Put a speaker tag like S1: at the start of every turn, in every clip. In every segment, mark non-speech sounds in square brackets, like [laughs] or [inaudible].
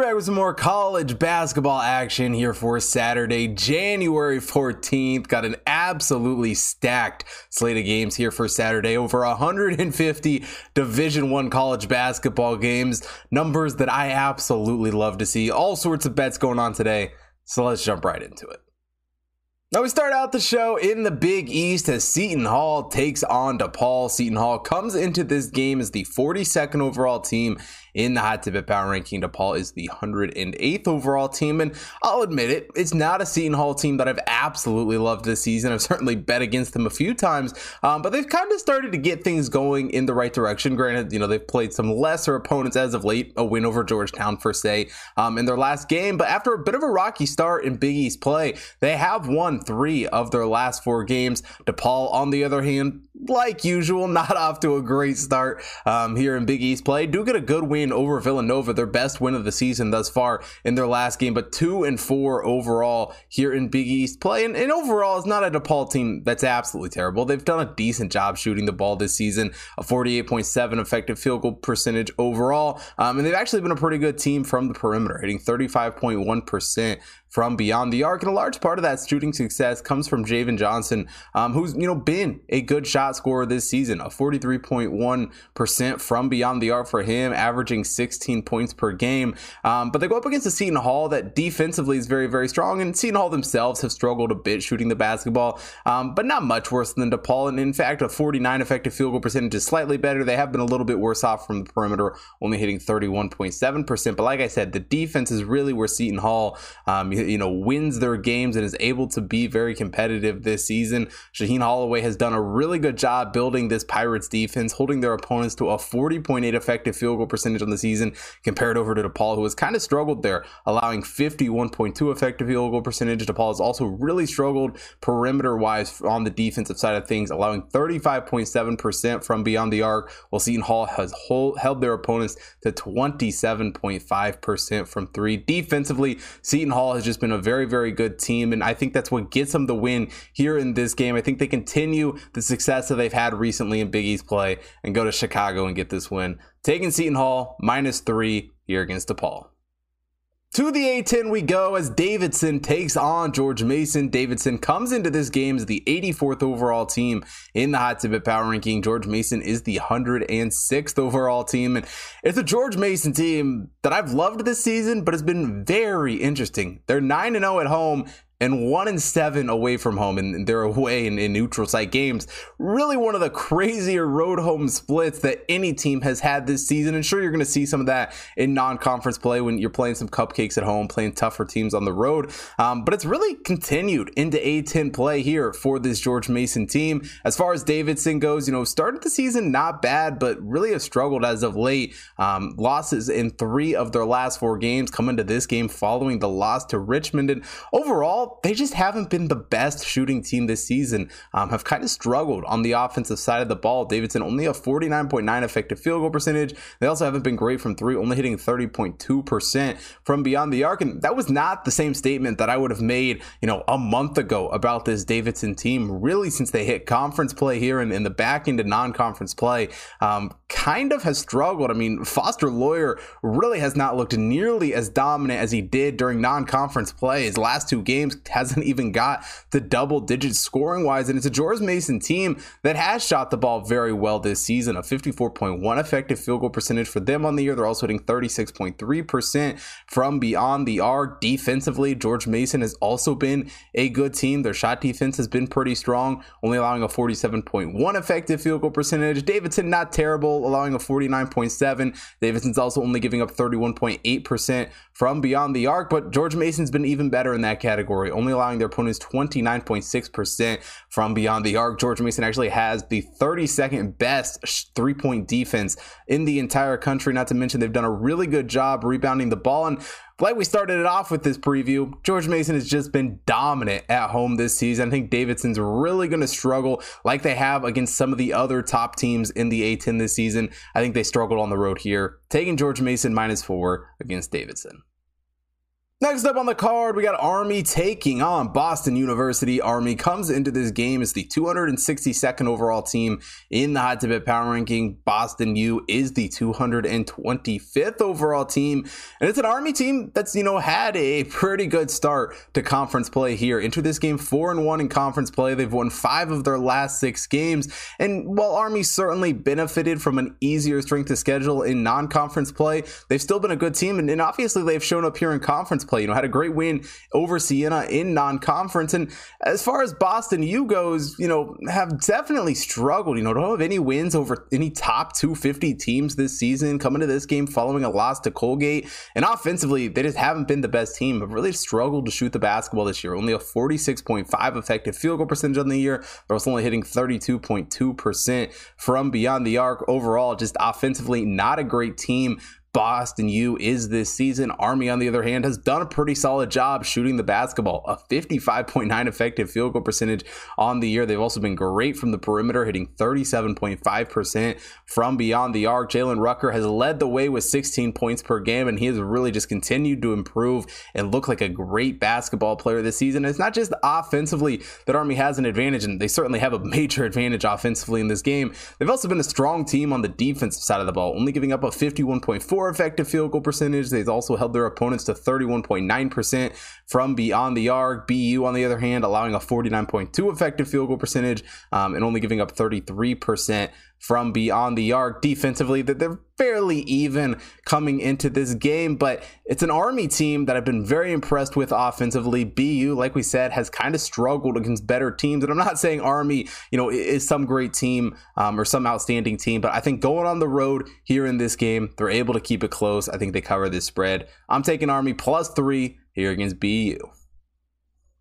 S1: Back with some more college basketball action here for Saturday, January 14th. Got an absolutely stacked slate of games here for Saturday. Over 150 Division One college basketball games. Numbers that I absolutely love to see. All sorts of bets going on today. So let's jump right into it. Now we start out the show in the Big East as Seton Hall takes on DePaul. Seton Hall comes into this game as the 42nd overall team in the Hot Tip Bets Power Ranking. DePaul is the 108th overall team, and I'll admit it, it's not a Seton Hall team that I've absolutely loved this season. I've certainly bet against them a few times, um, but they've kind of started to get things going in the right direction. Granted, you know they've played some lesser opponents as of late, a win over Georgetown per se, um, in their last game, but after a bit of a rocky start in Big East play, they have won three of their last four games. DePaul, on the other hand, like usual, [laughs] not off to a great start um, here in Big East play. Do get a good win over Villanova, their best win of the season thus far in their last game, but two and four overall here in Big East play. And, and overall, it's not a DePaul team that's absolutely terrible. They've done a decent job shooting the ball this season, a 48.7 effective field goal percentage overall. Um, and they've actually been a pretty good team from the perimeter, hitting 35.1% from beyond the arc. And a large part of that shooting success comes from Javan Johnson, um, who's you know been a good shot scorer this season, a 43.1% from beyond the arc for him, averaging 16 points per game. Um, but they go up against a Seton Hall that defensively is very, very strong, and Seton Hall themselves have struggled a bit shooting the basketball, um, but not much worse than DePaul. And in fact, a 49 effective field goal percentage is slightly better. They have been a little bit worse off from the perimeter, only hitting 31.7%. But like I said, the defense is really where Seton Hall, um, you know, wins their games and is able to be very competitive this season. Shaheen Holloway has done a really good job building this Pirates defense, holding their opponents to a 40.8 effective field goal percentage on the season, compared over to DePaul, who has kind of struggled there, allowing 51.2 effective field goal percentage. DePaul has also really struggled perimeter wise on the defensive side of things, allowing 35.7% from beyond the arc, while Seton Hall has hold, held their opponents to 27.5% from three. Defensively, Seton Hall has just been a very, very good team. And I think that's what gets them the win here in this game. I think they continue the success that they've had recently in Big East play and go to Chicago and get this win. Taking Seton Hall minus three here against DePaul. To the A10 we go as Davidson takes on George Mason. Davidson comes into this game as the 84th overall team in the Hot Tip Bets Power Ranking. George Mason is the 106th overall team. And it's a George Mason team that I've loved this season, but it's been very interesting. They're 9 0 at home and one in seven away from home, and they're away in, in, neutral site games. Really, one of the crazier road home splits that any team has had this season. And sure, you're going to see some of that in non conference play when you're playing some cupcakes at home, playing tougher teams on the road. Um, but it's really continued into A10 play here for this George Mason team. As far as Davidson goes, you know, started the season not bad, but really have struggled as of late. Um, losses in three of their last four games come into this game following the loss to Richmond. And overall, they just haven't been the best shooting team this season. Um, have kind of struggled on the offensive side of the ball. Davidson only a 49.9 effective field goal percentage. They also haven't been great from three, only hitting 30.2% from beyond the arc. And that was not the same statement that I would have made, you know, a month ago about this Davidson team. Really, since they hit conference play here and in the back into non-conference play, um, kind of has struggled. I mean, Foster Loyer really has not looked nearly as dominant as he did during non-conference play. His last two games [laughs] hasn't even got the double digits scoring wise. And it's a George Mason team that has shot the ball very well this season, a 54.1 effective field goal percentage for them on the year. They're also hitting 36.3% from beyond the arc. Defensively, George Mason has also been a good team. Their shot defense has been pretty strong, only allowing a 47.1 effective field goal percentage. Davidson, not terrible, allowing a 49.7. Davidson's also only giving up 31.8% from beyond the arc, but George Mason's been even better in that category, only allowing their opponents 29.6% from beyond the arc. George Mason actually has the 32nd best three point defense in the entire country. Not to mention, they've done a really good job rebounding the ball. And like we started it off with this preview, George Mason has just been dominant at home this season. I think Davidson's really going to struggle like they have against some of the other top teams in the A10 this season. I think they struggled on the road here, taking George Mason minus four against Davidson. Next up on the card, we got Army taking on Boston University. Army comes into this game as the 262nd overall team in the Hot Tip Power Ranking. Boston U is the 225th overall team, and it's an Army team that's you know had a pretty good start to conference play here. Into this game, four and one in conference play. They've won five of their last six games, and while Army certainly benefited from an easier strength to schedule in non-conference play, they've still been a good team, and, and obviously they've shown up here in conference play. You know, had a great win over Siena in non-conference. And as far as Boston U goes, you know, have definitely struggled. You know, don't have any wins over any top 250 teams this season. Coming to this game following a loss to Colgate, and offensively, they just haven't been the best team. Have really struggled to shoot the basketball this year. Only a 46.5 effective field goal percentage on the year. They're also only hitting 32.2% from beyond the arc. Overall, just offensively, not a great team. Boston U is this season. Army, on the other hand, has done a pretty solid job shooting the basketball, a 55.9 effective field goal percentage on the year. They've also been great from the perimeter, hitting 37.5% from beyond the arc. Jalen Rucker has led the way with 16 points per game, and he has really just continued to improve and look like a great basketball player this season. It's not just offensively that Army has an advantage, and they certainly have a major [laughs] advantage offensively in this game. They've also been a strong team on the defensive side of the ball, only giving up a 51.4 effective field goal percentage. They've also held their opponents to 31.9% from beyond the arc. BU, on the other hand, allowing a 49.2 effective field goal percentage um, and only giving up 33% from beyond the arc. Defensively that they're fairly even coming into this game but it's an army team that i've been very impressed with offensively. Bu like we said has kind of struggled against better teams and i'm not saying army you know is some great team um, or some outstanding team but i think going on the road here in this game they're able to keep it close. I think they cover this spread. I'm taking army plus three here against bu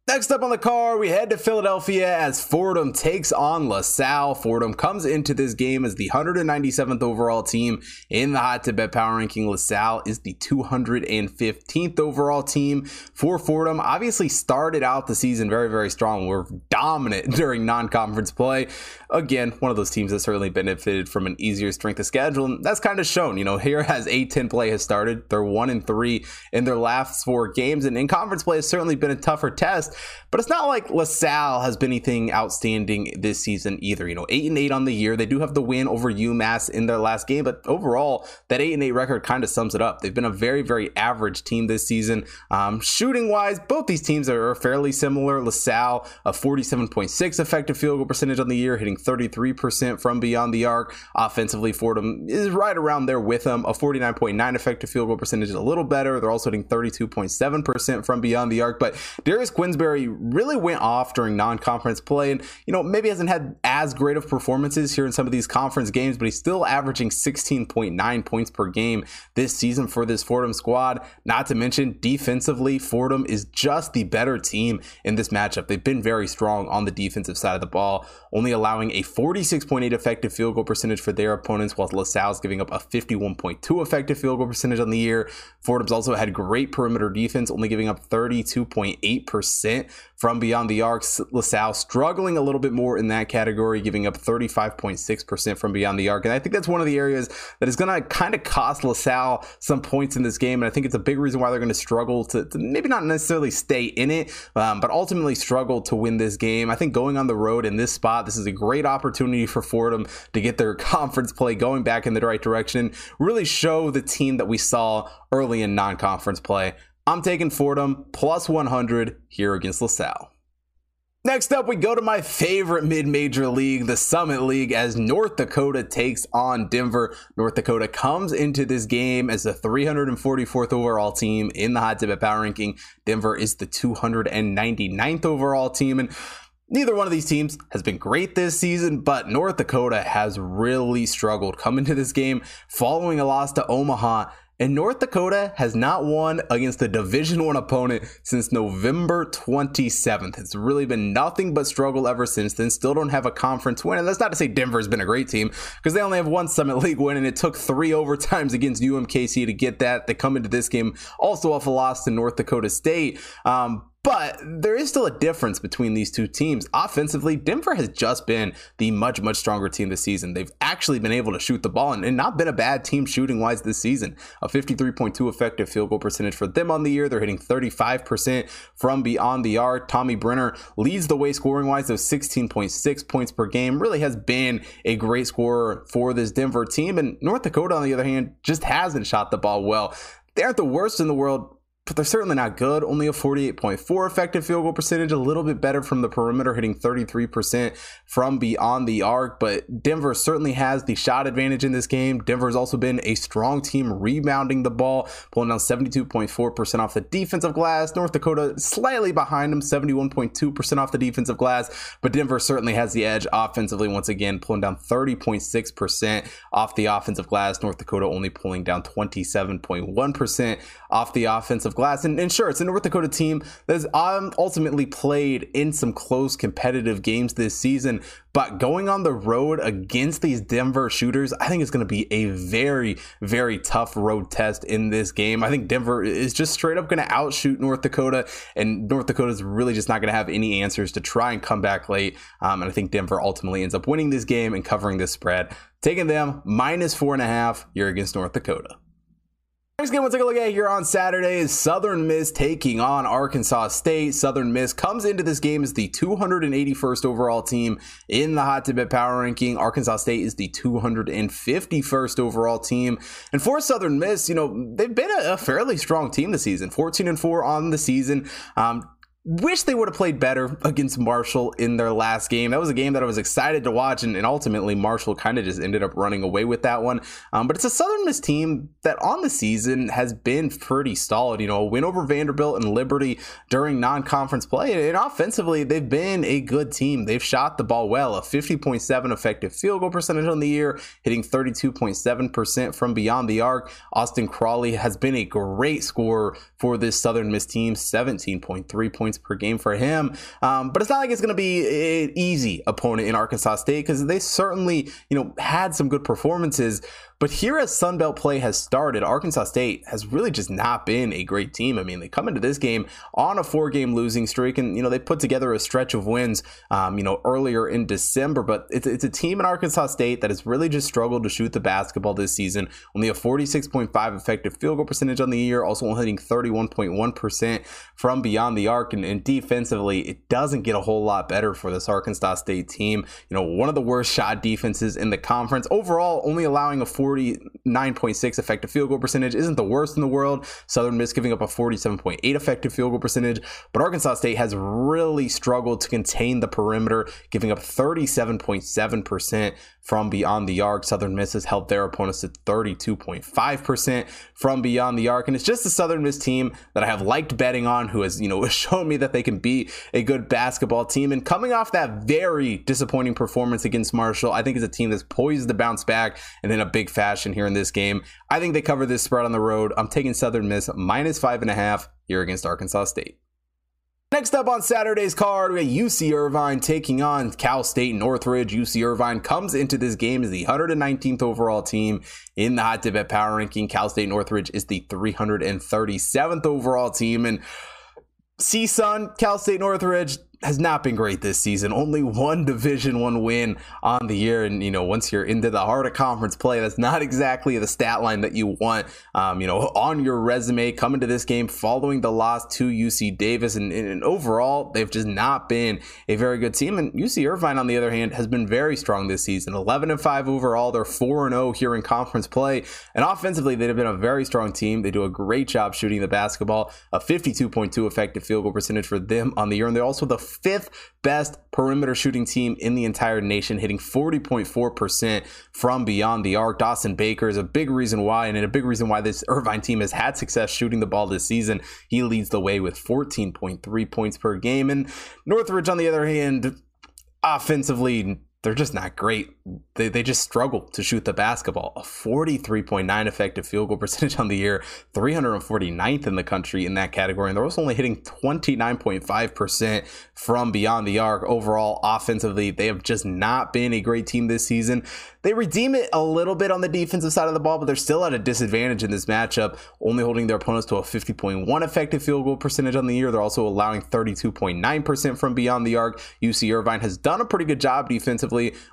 S1: Next up on the card, we head to Philadelphia as Fordham takes on LaSalle. Fordham comes into this game as the 197th overall team in the Hot Tip Bet Power Ranking. LaSalle is the 215th overall team for Fordham. Obviously, started out the season very, very strong. We're dominant [laughs] during non conference play. Again, one of those teams that certainly benefited from an easier strength of schedule. And that's kind of shown. You know, here as A10 play has started, they're one and three in their last four games. And in conference play has certainly been a tougher test. But it's not like LaSalle has been anything outstanding this season either. You know, eight and eight on the year. They do have the win over UMass in their last game, but overall, that eight and eight record kind of sums it up. They've been a very, very average team this season. Um, shooting wise, both these teams are fairly similar. LaSalle, a 47.6 effective field goal percentage on the year, hitting 33% from beyond the arc. Offensively, Fordham is right around there with them, a 49.9 effective field goal percentage, is a little better. They're also hitting 32.7% from beyond the arc. But Darius Really went off during non-conference play, and you know maybe hasn't had as great of performances here in some of these conference games, but he's still averaging 16.9 points per game this season for this Fordham squad. Not to mention defensively, Fordham is just the better team in this matchup. They've been very strong on the defensive side of the ball, only allowing a 46.8 effective field goal percentage for their opponents, while LaSalle's giving up a 51.2 effective field goal percentage on the year. Fordham's also had great perimeter defense, only giving up 32.8% from beyond the arcs. LaSalle struggling a little bit more in that category, giving up 35.6% from beyond the arc. And I think that's one of the areas that is going to kind of cost LaSalle some points in this game. And I think it's a big reason why they're going to struggle to, to maybe not necessarily stay in it, um, but ultimately struggle to win this game. I think going on the road in this spot, this is a great opportunity for Fordham to get their [laughs] conference play going back in the right direction, really show the team that we saw early in non conference play. I'm taking Fordham plus 100 here against LaSalle. Next up, we go to my favorite mid major league, the Summit League, as North Dakota takes on Denver. North Dakota comes into this game as the 344th overall team in the Hot Tip Power Ranking. Denver is the 299th overall team. And Neither one of these teams has been great this season, but North Dakota has really struggled coming to this game following a loss to Omaha and North Dakota has not won against a Division One opponent since November 27th. It's really been nothing but struggle ever since then. Still don't have a conference win. And that's not to say Denver's been a great team because they only have one Summit League win, and it took three [laughs] overtimes against UMKC to get that. They come into this game also off a loss to North Dakota State. Um, but there is still a difference between these two teams. Offensively, Denver has just been the much, much stronger team this season. They've actually been able to shoot the ball and, and not been a bad team shooting wise this season. A 53.2 effective field goal percentage for them on the year. They're hitting 35% from beyond the arc. Tommy Bruner leads the way scoring wise, of 16.6 points per game. Really has been a great scorer for this Denver team. And North Dakota, on the other hand, just hasn't shot the ball well. They aren't the worst in the world but they're certainly not good. Only a 48.4 effective field goal percentage, a little bit better from the perimeter, hitting 33% from beyond the arc. But Denver certainly has the shot advantage in this game. Denver has also been a strong team rebounding the ball, pulling down 72.4% off the defensive glass. North Dakota slightly behind them, 71.2% off the defensive glass. But Denver certainly has the edge offensively, once again, pulling down 30.6% off the offensive glass. North Dakota only pulling down 27.1% off the offensive glass. And, and sure, it's a North Dakota team that's um, ultimately played in some close competitive games this season. But going on the road against these Denver shooters, I think it's going to be a very, very tough road test in this game. I think Denver is just straight up going to outshoot North Dakota, and North Dakota is really just not going to have any answers to try and come back late. Um, and I think Denver ultimately ends up winning this game and covering this spread, taking them minus four and a half here against North Dakota. Next game we'll take a look at here on Saturday is Southern Miss taking on Arkansas State. Southern Miss comes into this game as the 281st overall team in the Hot Bets Power Ranking. Arkansas State is the 251st overall team. And for Southern Miss, you know, they've been a, a fairly strong team this season. 14 and 4 on the season. Um, wish they would have played better against Marshall in their last game. That was a game that I was excited to watch, and, and ultimately Marshall kind of just ended up running away with that one. Um, but it's a Southern Miss team that on the season has been pretty solid. You know, a win over Vanderbilt and Liberty during non-conference play, and offensively they've been a good team. They've shot the ball well, a 50.7 effective field goal percentage on the year, hitting 32.7% from beyond the arc. Austin Crawley has been a great scorer for this Southern Miss team, 17.3 points points per game for him. Um, but it's not like it's going to be an easy opponent in Arkansas State because they certainly, you know, had some good performances. But here, as Sunbelt play has started, Arkansas State has really just not been a great team. I mean, they come into this game on a four game losing streak, and, you know, they put together a stretch of wins, um, you know, earlier in December. But it's, it's a team in Arkansas State that has really just struggled to shoot the basketball this season. Only a 46.5 effective field goal percentage on the year, also hitting 31.1% from beyond the arc. And, and defensively, it doesn't get a whole lot better for this Arkansas State team. You know, one of the worst shot defenses in the conference. Overall, only allowing a 4 49.6 effective field goal percentage isn't the worst in the world. Southern Miss giving up a 47.8 effective field goal percentage, but Arkansas State has really struggled to contain the perimeter, giving up 37.7% from beyond the arc. Southern Miss has held their opponents to 32.5% from beyond the arc. And it's just the Southern Miss team that I have liked betting on, who has, you know, [laughs] shown me that they can be a good basketball team. And coming off that very disappointing performance against Marshall, I think is a team that's poised to bounce back and then a big fashion here in this game. I think they cover this spread on the road. I'm taking Southern Miss minus five and a half here against Arkansas State. Next up on Saturday's card, we got UC Irvine taking on Cal State Northridge. UC Irvine comes into this game as the 119th overall team in the Hot Bets Power Ranking. Cal State Northridge is the 337th overall team. And CSUN, Cal State Northridge, has not been great this season. Only one Division One win on the year, and you know once you're into the heart of conference play, that's not exactly the stat line that you want. Um, you know on your resume coming to this game following the loss to UC Davis, and, and, overall they've just not been a very good team. And UC Irvine, on the other hand, has been very strong this season. 11 and five overall. They're four and zero oh here in conference play, and offensively they've been a very strong team. They do a great job shooting the basketball. A 52.2 effective field goal percentage for them on the year, and they're also the fifth best perimeter shooting team in the entire nation, hitting 40.4% from beyond the arc. Dawson Baker is a big reason why, and a big reason why this Irvine team has had success shooting the ball this season. He leads the way with 14.3 points per game. And Northridge, on the other hand, offensively they're just not great. They, they just struggle to shoot the basketball. A 43.9 effective field goal [laughs] percentage on the year, 349th in the country in that category. And they're also only hitting 29.5% from beyond the arc. Overall, offensively, they have just not been a great team this season. They redeem it a little bit on the defensive side of the ball, but they're still at a disadvantage in this matchup, only holding their opponents to a 50.1 effective field goal percentage on the year. They're also allowing 32.9% from beyond the arc. UC Irvine has done a pretty good job defensively,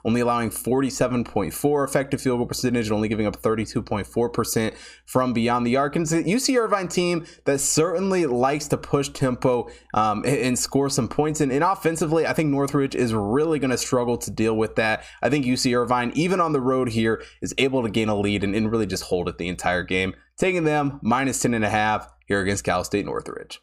S1: only allowing 47.4 effective field goal percentage and only giving up 32.4% from beyond the arc. And it's a UC Irvine team that certainly likes to push tempo um, and, and, score some points. And, and offensively, I think Northridge is really going to struggle to deal with that. I think UC Irvine, even on the road here, is able to gain a lead and, and really just hold it the entire game. Taking them minus 10 and a half here against Cal State Northridge.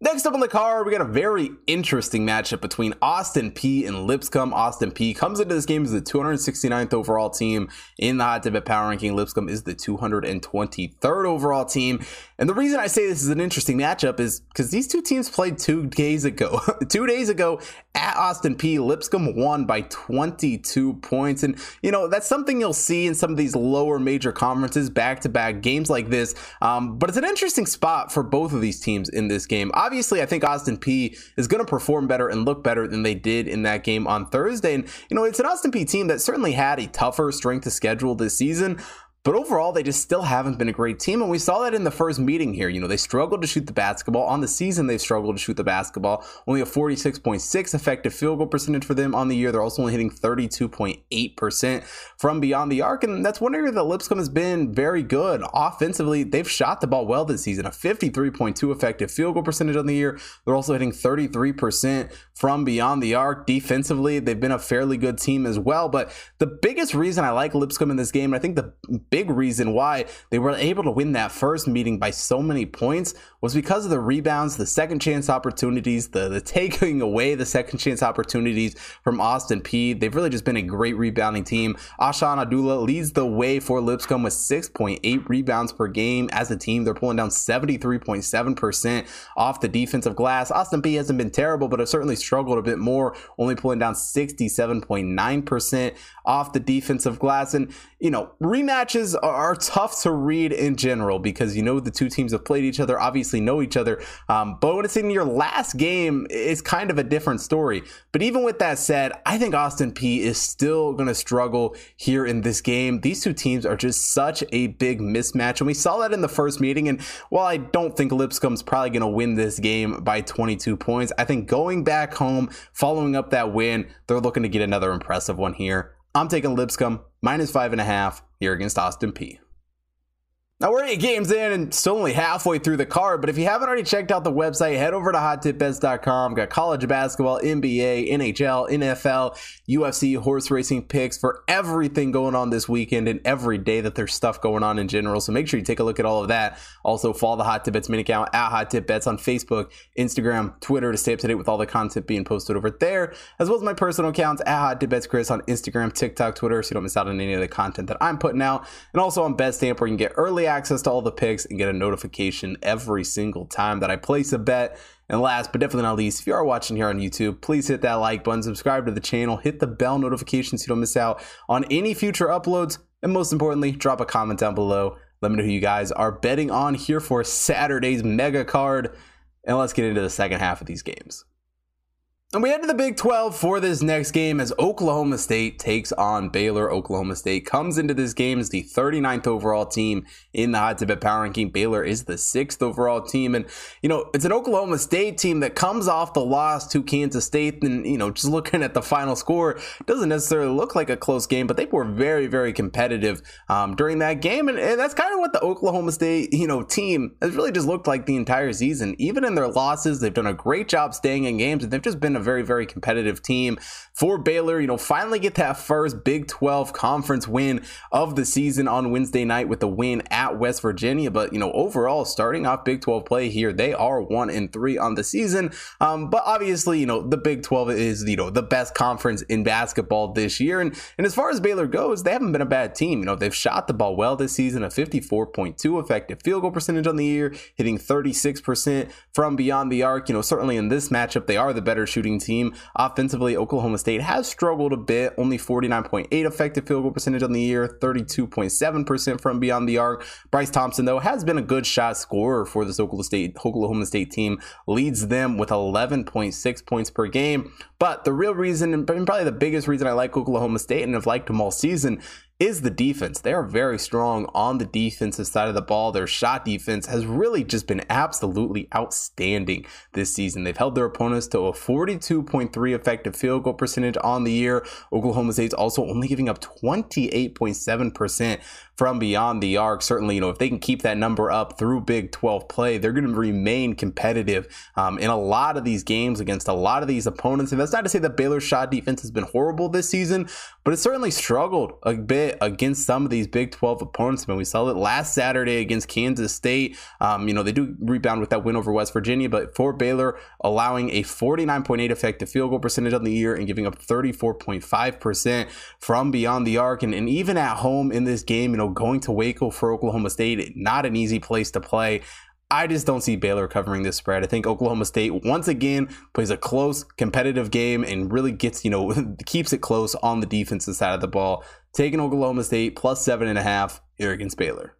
S1: Next up on the card, we got a very interesting matchup between Austin Peay and Lipscomb. Austin Peay comes into this game as the 269th overall team in the Hot Tip Power Ranking. Lipscomb is the 223rd overall team. And the reason I say this is an interesting matchup is because these two teams played two days ago. [laughs] two days ago at Austin Peay, Lipscomb won by 22 points. And, you know, that's something you'll see in some of these lower major conferences, back to back games like this. Um, but it's an interesting spot for both of these teams in this game obviously, I think Austin Peay is going to perform better and look better than they did in that game on Thursday. And, you know, it's an Austin Peay team that certainly had a tougher strength to schedule this season. But overall, they just still haven't been a great team. And we saw that in the first meeting here. You know, they struggled to shoot the basketball. On the season, they've struggled to shoot the basketball. Only a 46.6 effective field goal percentage for them on the year. They're also only hitting 32.8% from beyond the arc. And that's one area that Lipscomb has been very good. Offensively, they've shot the ball well this season. A 53.2 effective field goal percentage on the year. They're also hitting 33% from beyond the arc. Defensively, they've been a fairly good team as well. But the biggest reason I like Lipscomb in this game, I think the big reason why they were able to win that first meeting by so many points was because of the rebounds, the second chance opportunities, the, the taking away the second chance opportunities from Austin Peay. They've really just been a great rebounding team. Ahsan Asadullah leads the way for Lipscomb with 6.8 rebounds per game as a team. They're pulling down 73.7% off the defensive glass. Austin Peay hasn't been terrible, but have certainly struggled a bit more, only pulling down 67.9% off the defensive glass. And, you know, rematches are tough to read in general because you know the two teams have played each other, obviously know each other. Um, but when it's in your last game, it's kind of a different story. But even with that said, I think Austin Peay is still going to struggle here in this game. These two teams are just such a big mismatch. And we saw that in the first meeting. And while I don't think Lipscomb's probably going to win this game by 22 points, I think going back home, following up that win, they're looking to get another impressive one here. I'm taking Lipscomb minus five and a half here against Austin Peay. Now we're eight games in and still only halfway through the card, but if you haven't already checked out the website, head over to hottipbets.com. Got college basketball, NBA, NHL, NFL, UFC, horse racing picks for everything going on this weekend and every day that there's stuff going on in general. So make sure you take a look at all of that. Also follow the Hot Tip Bets mini account at Hot Tip Bets on Facebook, Instagram, Twitter to stay up to date with all the content being posted over there, as well as my personal accounts at Hot Tip Bets Chris on Instagram, TikTok, Twitter, so you don't miss out on any of the content that I'm putting out. And also on BetStamp where you can get early access to all the picks and get a notification every single time that I place a bet. And last but definitely not least, if you are watching here on YouTube, please hit that like button, subscribe to the channel, hit the bell notification so you don't miss out on any future uploads. And most importantly, drop a comment down below. Let me know who you guys are betting on here for Saturday's mega card. And let's get into the second half of these games. And we head to the Big 12 for this next game as Oklahoma State takes on Baylor. Oklahoma State comes into this game as the 39th overall team in the Hot Tip Power Ranking. Baylor is the sixth overall team. And, you know, it's an Oklahoma State team that comes off the loss to Kansas State. And, you know, just [laughs] looking at the final score, doesn't necessarily look like a close game, but they were very, very competitive um, during that game. And, and that's kind of what the Oklahoma State, you know, team has really just looked like the entire season. Even in their losses, they've done a great job staying in games and they've just been a very, very competitive team for Baylor. You know, finally get that first Big 12 conference win of the season on Wednesday night with the win at West Virginia. But, you know, overall, starting off Big 12 play here, they are one and three on the season. Um, but obviously, you know, the Big 12 is, you know, the best conference in basketball this year. And, and as far as Baylor goes, they haven't been a bad team. You know, they've shot the ball well this season, a 54.2 effective field goal percentage on the year, hitting 36% from beyond the arc. You know, certainly in this matchup, they are the better shooting shooting team. Offensively, Oklahoma State has struggled a bit, only 49.8 effective field goal percentage on the year, 32.7% from beyond the arc. Bryce Thompson, though, has been a good shot scorer for this Oklahoma State, Oklahoma State team, leads them with 11.6 points per game. But the real reason, and probably the biggest reason I like Oklahoma State and have liked them all season, is the defense. They are very strong on the defensive side of the ball. Their shot defense has really just been absolutely outstanding this season. They've held their opponents to a 42.3 effective field goal percentage on the year. Oklahoma State's also only giving up 28.7% from beyond the arc. Certainly, you know, if they can keep that number up through Big 12 play, they're going to remain competitive um, in a lot of these games against a lot of these opponents. And that's not to say that Baylor's shot defense has been horrible this season, but it certainly struggled a bit against some of these Big 12 opponents. I mean, we saw it last Saturday against Kansas State. Um, you know, they do rebound with that win over West Virginia, but for Baylor, allowing a 49.8 effective field goal percentage on the year and giving up 34.5% from beyond the arc. And, and even at home in this game, you know, going to Waco for Oklahoma State, not an easy place to play. I just don't see Baylor covering this spread. I think Oklahoma State once again plays a close, competitive game and really gets, you know, [laughs] keeps it close on the defensive side of the ball. Taking Oklahoma State plus seven and a half here against Baylor.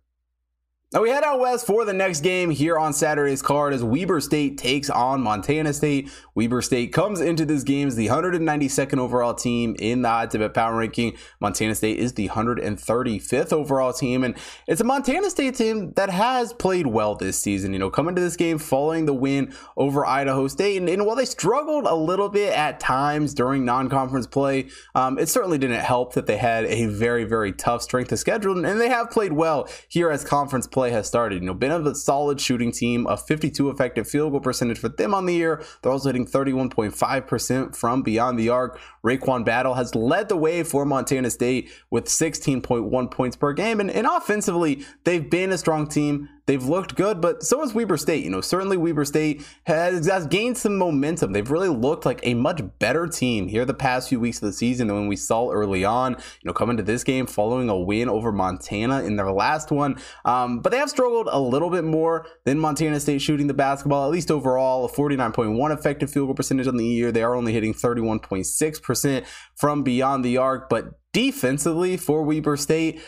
S1: Now we head out west for the next game here on Saturday's card as Weber State takes on Montana State. Weber State comes into this game as the 192nd overall team in the odds of power ranking. Montana State is the 135th overall team, and it's a Montana State team that has played well this season. You know, coming to this game following the win over Idaho State, and, and while they struggled a little bit at times during non-conference play, um, it certainly didn't help that they had a very very tough strength of schedule, and they have played well here as conference play has started. You know, been a solid shooting team, a 52 effective field goal percentage for them on the year. They're also hitting 31.5% from beyond the arc. RaeQuan Battle has led the way for Montana State with 16.1 points per game. And, and offensively, they've been a strong team. They've looked good, but so has Weber State. You know, certainly Weber State has, has gained some momentum. They've really looked like a much better team here the past few weeks of the season than when we saw early on. You know, coming to this game following a win over Montana in their last one. Um, but they have struggled a little bit more than Montana State shooting the basketball, at least overall, a 49.1 effective field goal percentage on the year. They are only hitting 31.6% from beyond the arc, but defensively for Weber State,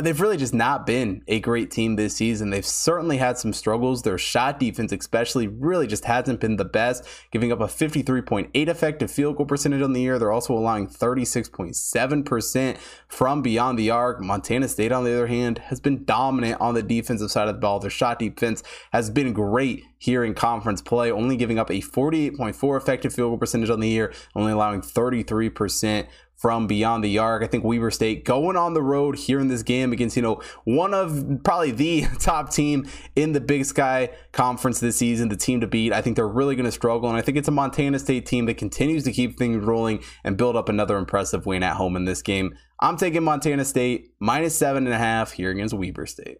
S1: they've really just not been a great team this season. They've certainly had some struggles. Their shot defense, especially, really just hasn't been the best, giving up a 53.8 effective field goal percentage on the year. They're also allowing 36.7% from beyond the arc. Montana State, on the other hand, has been dominant on the defensive side of the ball. Their shot defense has been great here in conference play, only giving up a 48.4 effective field goal percentage on the year, only allowing 33% from beyond the arc. I think Weber State going on the road here in this game against, you know, one of probably the [laughs] top team in the Big Sky Conference this season, the team to beat. I think they're really going to struggle. And I think it's a Montana State team that continues to keep things rolling and build up another impressive win at home in this game. I'm taking Montana State minus seven and a half here against Weber State.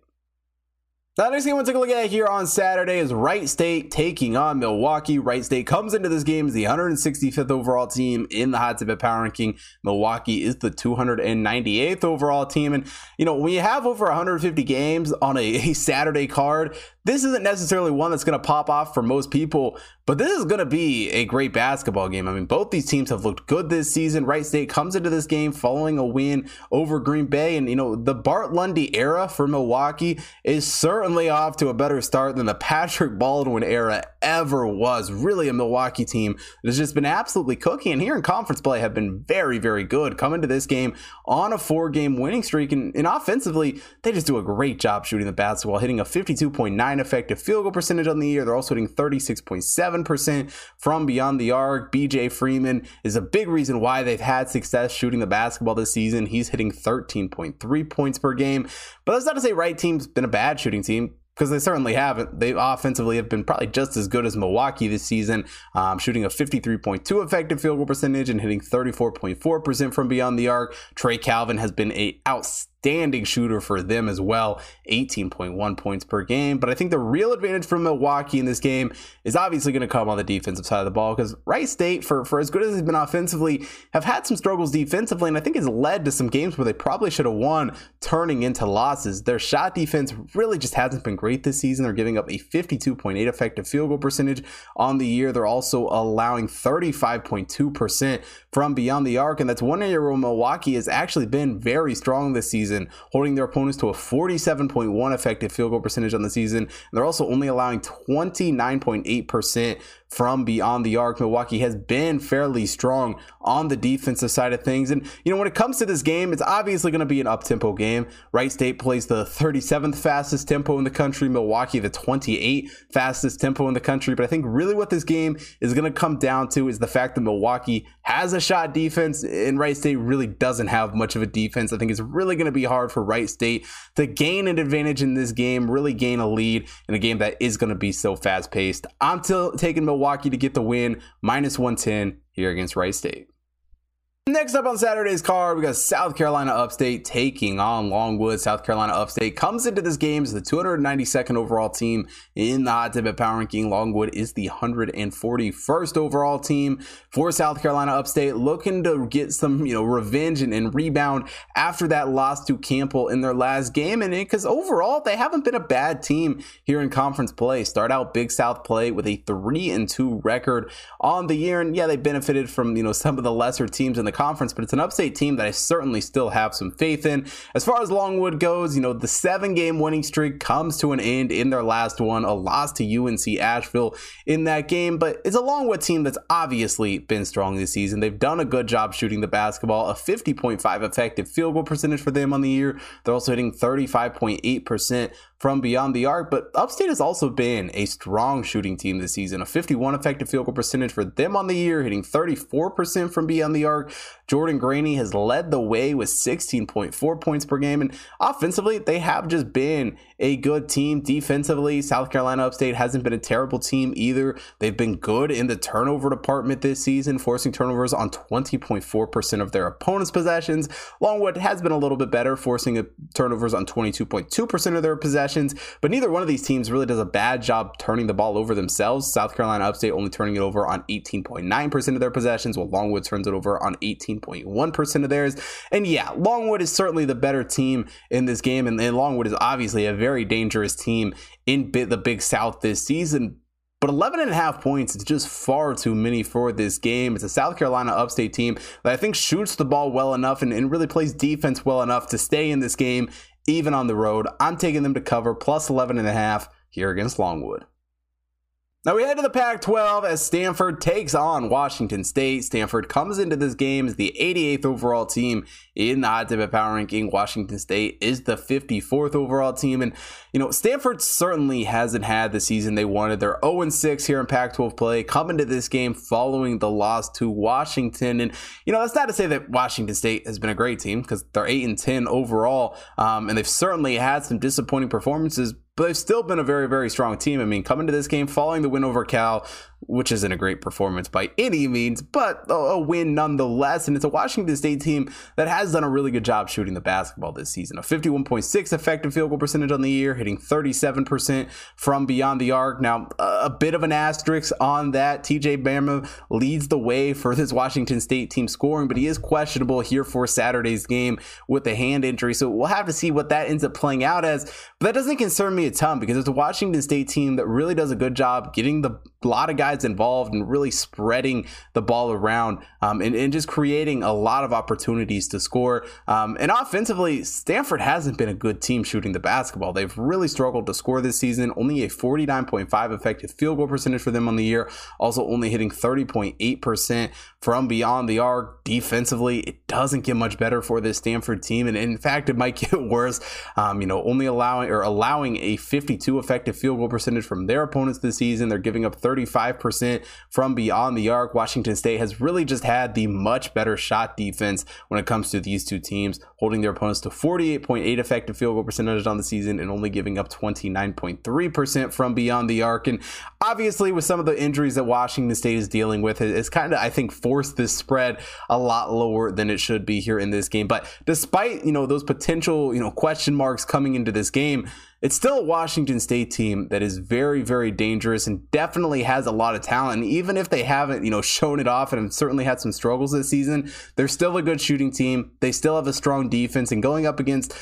S1: Now the next game we'll take a look at here on Saturday is Wright State taking on Milwaukee. Wright State comes into this game as the 165th overall team in the hot tip power ranking. Milwaukee is the 298th overall team. And, you know, when you have over 150 games on a, [laughs] a Saturday card, this isn't necessarily one that's going to pop off for most people, but this is going to be a great basketball game. I mean, both these teams have looked good this season. Wright State comes into this game following a win over Green Bay. And, you know, the Bart Lundy era for Milwaukee is certainly off to a better start than the Patrick Baldwin era ever was. Really, a Milwaukee team that has just been absolutely cooking. And here in conference play have been very, very good. Coming to this game on a four game winning streak. And, and offensively, they just do a great job shooting the basketball, hitting a 52.9 effective field goal percentage on the year. They're also hitting 36.7% from beyond the arc. BJ Freeman is a big reason why they've had success shooting the basketball this season. He's hitting 13.3 points per game. But that's not to say Wright team's been a bad shooting team because they certainly haven't. They offensively have been probably just as good as Milwaukee this season, um, shooting a 53.2 effective field goal percentage and hitting 34.4% from beyond the arc. Trey Calvin has been a outstanding outstanding shooter for them as well, 18.1 points per game. But I think the real advantage for Milwaukee in this game is obviously going to come on the defensive side of the ball because Wright State, for, for as good as they've been offensively, have had some struggles defensively, and I think it's led to some games where they probably should have won, turning into losses. Their shot defense really just hasn't been great this season. They're giving up a 52.8 effective field goal percentage on the year. They're also allowing 35.2% from beyond the arc, and that's one area where Milwaukee has actually been very strong this season, holding their opponents to a 47.1 effective field goal percentage on the season. And they're also only allowing 29.8% from beyond the arc. Milwaukee has been fairly strong on the defensive side of things. And, you know, when it comes to this game, it's obviously going to be an up tempo game. Wright State plays the 37th fastest tempo in the country, Milwaukee, the 28th fastest tempo in the country. But I think really what this game is going to come down to is the fact that Milwaukee has a shot defense and Wright State really doesn't have much of a defense. I think it's really going to be hard for Wright State to gain an advantage in this game, really gain a lead in a game that is going to be so fast paced. I'm still taking Milwaukee to get the win, minus 110 here against Wright State. Next up on Saturday's card, we got South Carolina Upstate taking on Longwood. South Carolina Upstate comes into this game as the 292nd overall team in the Hot Tip Power Ranking. Longwood is the 141st overall team for South Carolina Upstate, looking to get some, you know, revenge and, and rebound after that loss to Campbell in their last game. And because overall, they haven't been a bad team here in conference play. Start out Big South play with a three and two record on the year, and yeah, they benefited from you know some of the lesser teams in the conference, but it's an upstate team that I certainly still have some faith in. As far as Longwood goes, you know, the seven game winning streak comes to an end in their last one, a loss to UNC Asheville in that game, but it's a Longwood team that's obviously been strong this season. They've done a good job shooting the basketball, a 50.5 effective field goal percentage for them on the year. They're also hitting 35.8% from beyond the arc, but Upstate has also been a strong shooting team this season. A 51 effective field goal percentage for them on the year, hitting 34% from beyond the arc. Jordan Gainey has led the way with 16.4 points per game. And offensively, they have just been a good team. Defensively, South Carolina Upstate hasn't been a terrible team either. They've been good in the turnover department this season, forcing turnovers on 20.4% of their opponents' possessions. Longwood has been a little bit better, forcing turnovers on 22.2% of their possessions possessions, but neither one of these teams really does a bad job turning the ball over themselves. South Carolina Upstate only turning it over on 18.9% of their possessions, while Longwood turns it over on 18.1% of theirs. And yeah, Longwood is certainly the better team in this game, and, Longwood is obviously a very dangerous team in the Big South this season. But 11 and a half points is just far too many for this game. It's a South Carolina upstate team that I think shoots the ball well enough and, and really plays defense well enough to stay in this game even on the road. I'm taking them to cover plus 11 and a half here against Longwood. Now we head to the Pac 12 as Stanford takes on Washington State. Stanford comes into this game as the 88th overall team in the Hot Tip Power Ranking. Washington State is the 54th overall team. And, you know, Stanford certainly hasn't had the season they wanted. They're 0 6 here in Pac 12 play, coming to this game following the loss to Washington. And, you know, that's not to say that Washington State has been a great team because they're 8 and 10 overall. Um, and they've certainly had some disappointing performances but they've still been a very, very strong team. I mean, coming to this game, following the win over Cal, which isn't a great performance by any means, but a, win nonetheless. And it's a Washington State team that has done a really good job shooting the basketball this season. A 51.6 effective field goal percentage on the year, hitting 37% from beyond the arc. Now, a, a bit of an asterisk on that. TJ Bamba leads the way for this Washington State team scoring, but he is questionable here for Saturday's game with a hand injury. So we'll have to see what that ends up playing out as. But that doesn't concern me a ton because it's a Washington State team that really does a good job getting the lot of guys involved and really spreading the ball around um, and, and, just creating a lot of opportunities to score. Um, and offensively, Stanford hasn't been a good team shooting the basketball. They've really struggled to score this season. Only a 49.5 effective field goal percentage for them on the year. Also, only hitting 30.8% from beyond the arc. Defensively, it doesn't get much better for this Stanford team. And in fact, it might [laughs] get worse. Um, you know, only allowing or allowing a 52 effective field goal percentage from their opponents this season. They're giving up 30 35% from beyond the arc. Washington State has really just had the much better shot defense when it comes to these two teams, holding their opponents to 48.8 effective field goal percentage on the season and only giving up 29.3% from beyond the arc. And obviously with some of the injuries that Washington State is dealing with, it's kind of I think forced this spread a lot lower than it should be here in this game. But despite you know those potential you know question marks coming into this game it's still a Washington State team that is very, very dangerous and definitely has a lot of talent. And even if they haven't, you know, shown it off and have certainly had some struggles this season, they're still a good shooting team. They still have a strong defense and going up against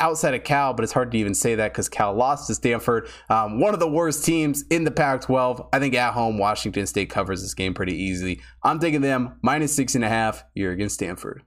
S1: outside of Cal, but it's hard to even say that because Cal lost to Stanford, um, one of the worst teams in the Pac-12. I think at home, Washington State covers this game pretty easily. I'm taking them minus six and a half here against Stanford.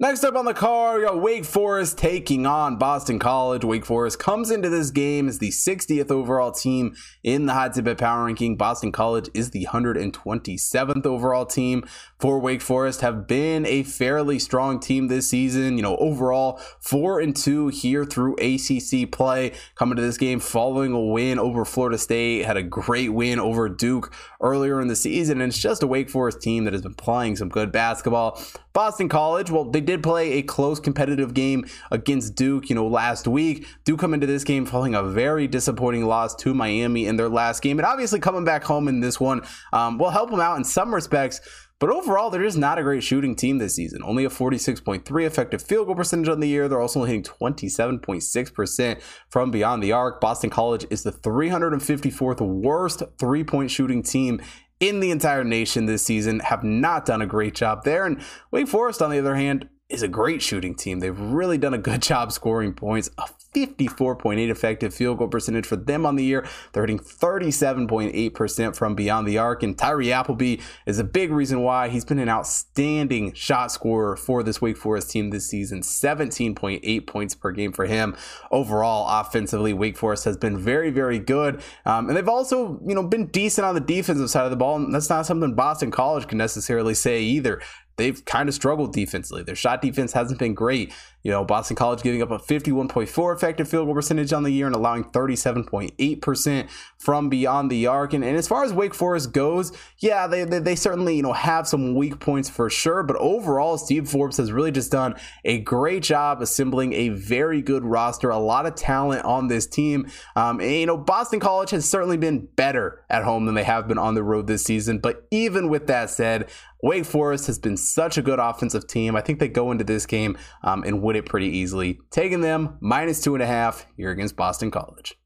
S1: Next up on the card, we got Wake Forest taking on Boston College. Wake Forest comes into this game as the 60th overall team in the Hot Tip Power Ranking. Boston College is the 127th overall team for Wake Forest. Have been a fairly strong team this season. You know, overall four and two here through ACC play. Coming to this game following a win over Florida State, had a great win over Duke earlier in the season, and it's just a Wake Forest team that has been playing some good basketball. Boston College, well, they did play a close competitive game against Duke, you know, last week. Duke come into this game following a very disappointing loss to Miami in their last game. And obviously coming back home in this one um, will help them out in some respects. But overall, they're not a great shooting team this season. Only a 46.3 effective field goal percentage on the year. They're also hitting 27.6% from beyond the arc. Boston College is the 354th worst three point shooting team in the entire nation this season have not done a great job there. And Wake Forest, on the other hand, is a great shooting team. They've really done a good [laughs] job scoring points. A 54.8 effective field goal percentage for them on the year. They're hitting 37.8% from beyond the arc. And Tyree Appleby is a big reason why he's been an outstanding shot scorer for this Wake Forest team this season. 17.8 points per game for him. Overall, offensively, Wake Forest has been very, very good. Um, and they've also, you know, been decent on the defensive side of the ball. And that's not something Boston College can necessarily say either they've kind of struggled defensively. Their shot defense hasn't been great. You know, Boston College giving up a 51.4 effective field goal percentage on the year and allowing 37.8% from beyond the arc. And, and as far as Wake Forest goes, yeah, they, they, they, certainly, you know, have some weak points for sure. But overall, Steve Forbes has really just done a great job assembling a very good roster, a lot of talent on this team. Um, and, you know, Boston College has certainly been better at home than they have been on the road this season. But even with that said, Wake Forest has been such a good offensive team. I think they go into this game um, and win it pretty easily. Taking them minus two and a half here against Boston College.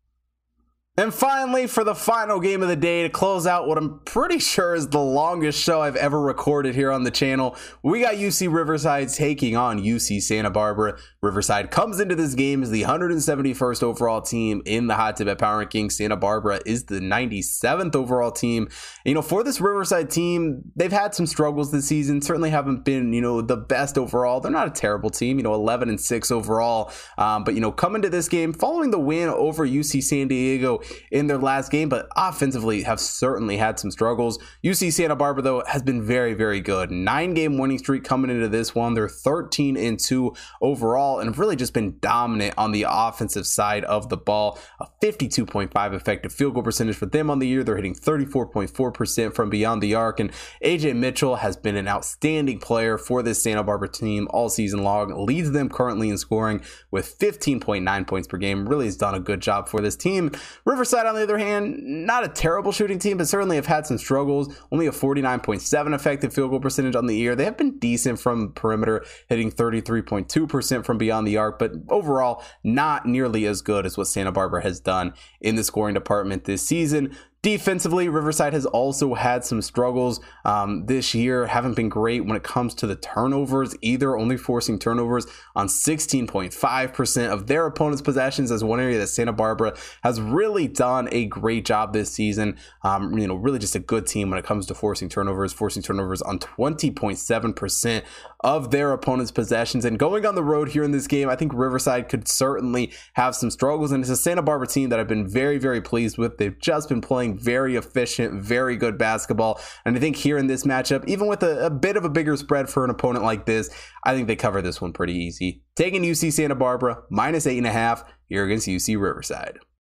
S1: And finally, for the final game of the day to close out what I'm pretty sure is the longest show I've ever recorded here on the channel, we got UC Riverside taking on UC Santa Barbara. Riverside comes into this game as the 171st overall team in the Hot Tip Bets Power Rankings. Santa Barbara is the 97th overall team. you know, for this Riverside team, they've had some struggles this season. Certainly haven't been, you know, the best overall. They're not a terrible team, you know, 11 and 6 overall. Um, but, you know, coming to this game, following the win over UC San Diego, in their last game, but offensively have certainly had some struggles. UC Santa Barbara, though, has been very, very good. Nine game winning streak coming into this one. They're 13 and 2 overall and have really just been dominant on the offensive side of the ball. A 52.5 effective field goal percentage for them on the year. They're hitting 34.4% from beyond the arc. And Ajay Mitchell has been an outstanding player for this Santa Barbara team all season long, leads them currently in scoring with 15.9 points per game. Really has done a good job for this team. Riverside, on the other hand, not a terrible shooting team, but certainly have had some struggles. Only a 49.7 effective field goal percentage on the year. They have been decent from perimeter, hitting 33.2% beyond the arc, but overall, not nearly as good as what Santa Barbara has done in the scoring department this season. Defensively, Riverside has also had some struggles um, this year. Haven't been great when it comes to the turnovers either, only forcing turnovers on 16.5% of their opponent's possessions as one area that Santa Barbara has really done a great job this season. Um, you know, really just a good team when it comes to forcing turnovers, forcing turnovers on 20.7% of their opponent's possessions. And going on the road here in this game, I think Riverside could certainly have some struggles. And it's a Santa Barbara team that I've been very, very pleased with. They've just been playing playing very efficient, very good basketball. And I think here in this matchup, even with a, a bit of a bigger spread for an opponent like this, I think they cover this one pretty easy. Taking UC Santa Barbara minus eight and a half here against UC Riverside.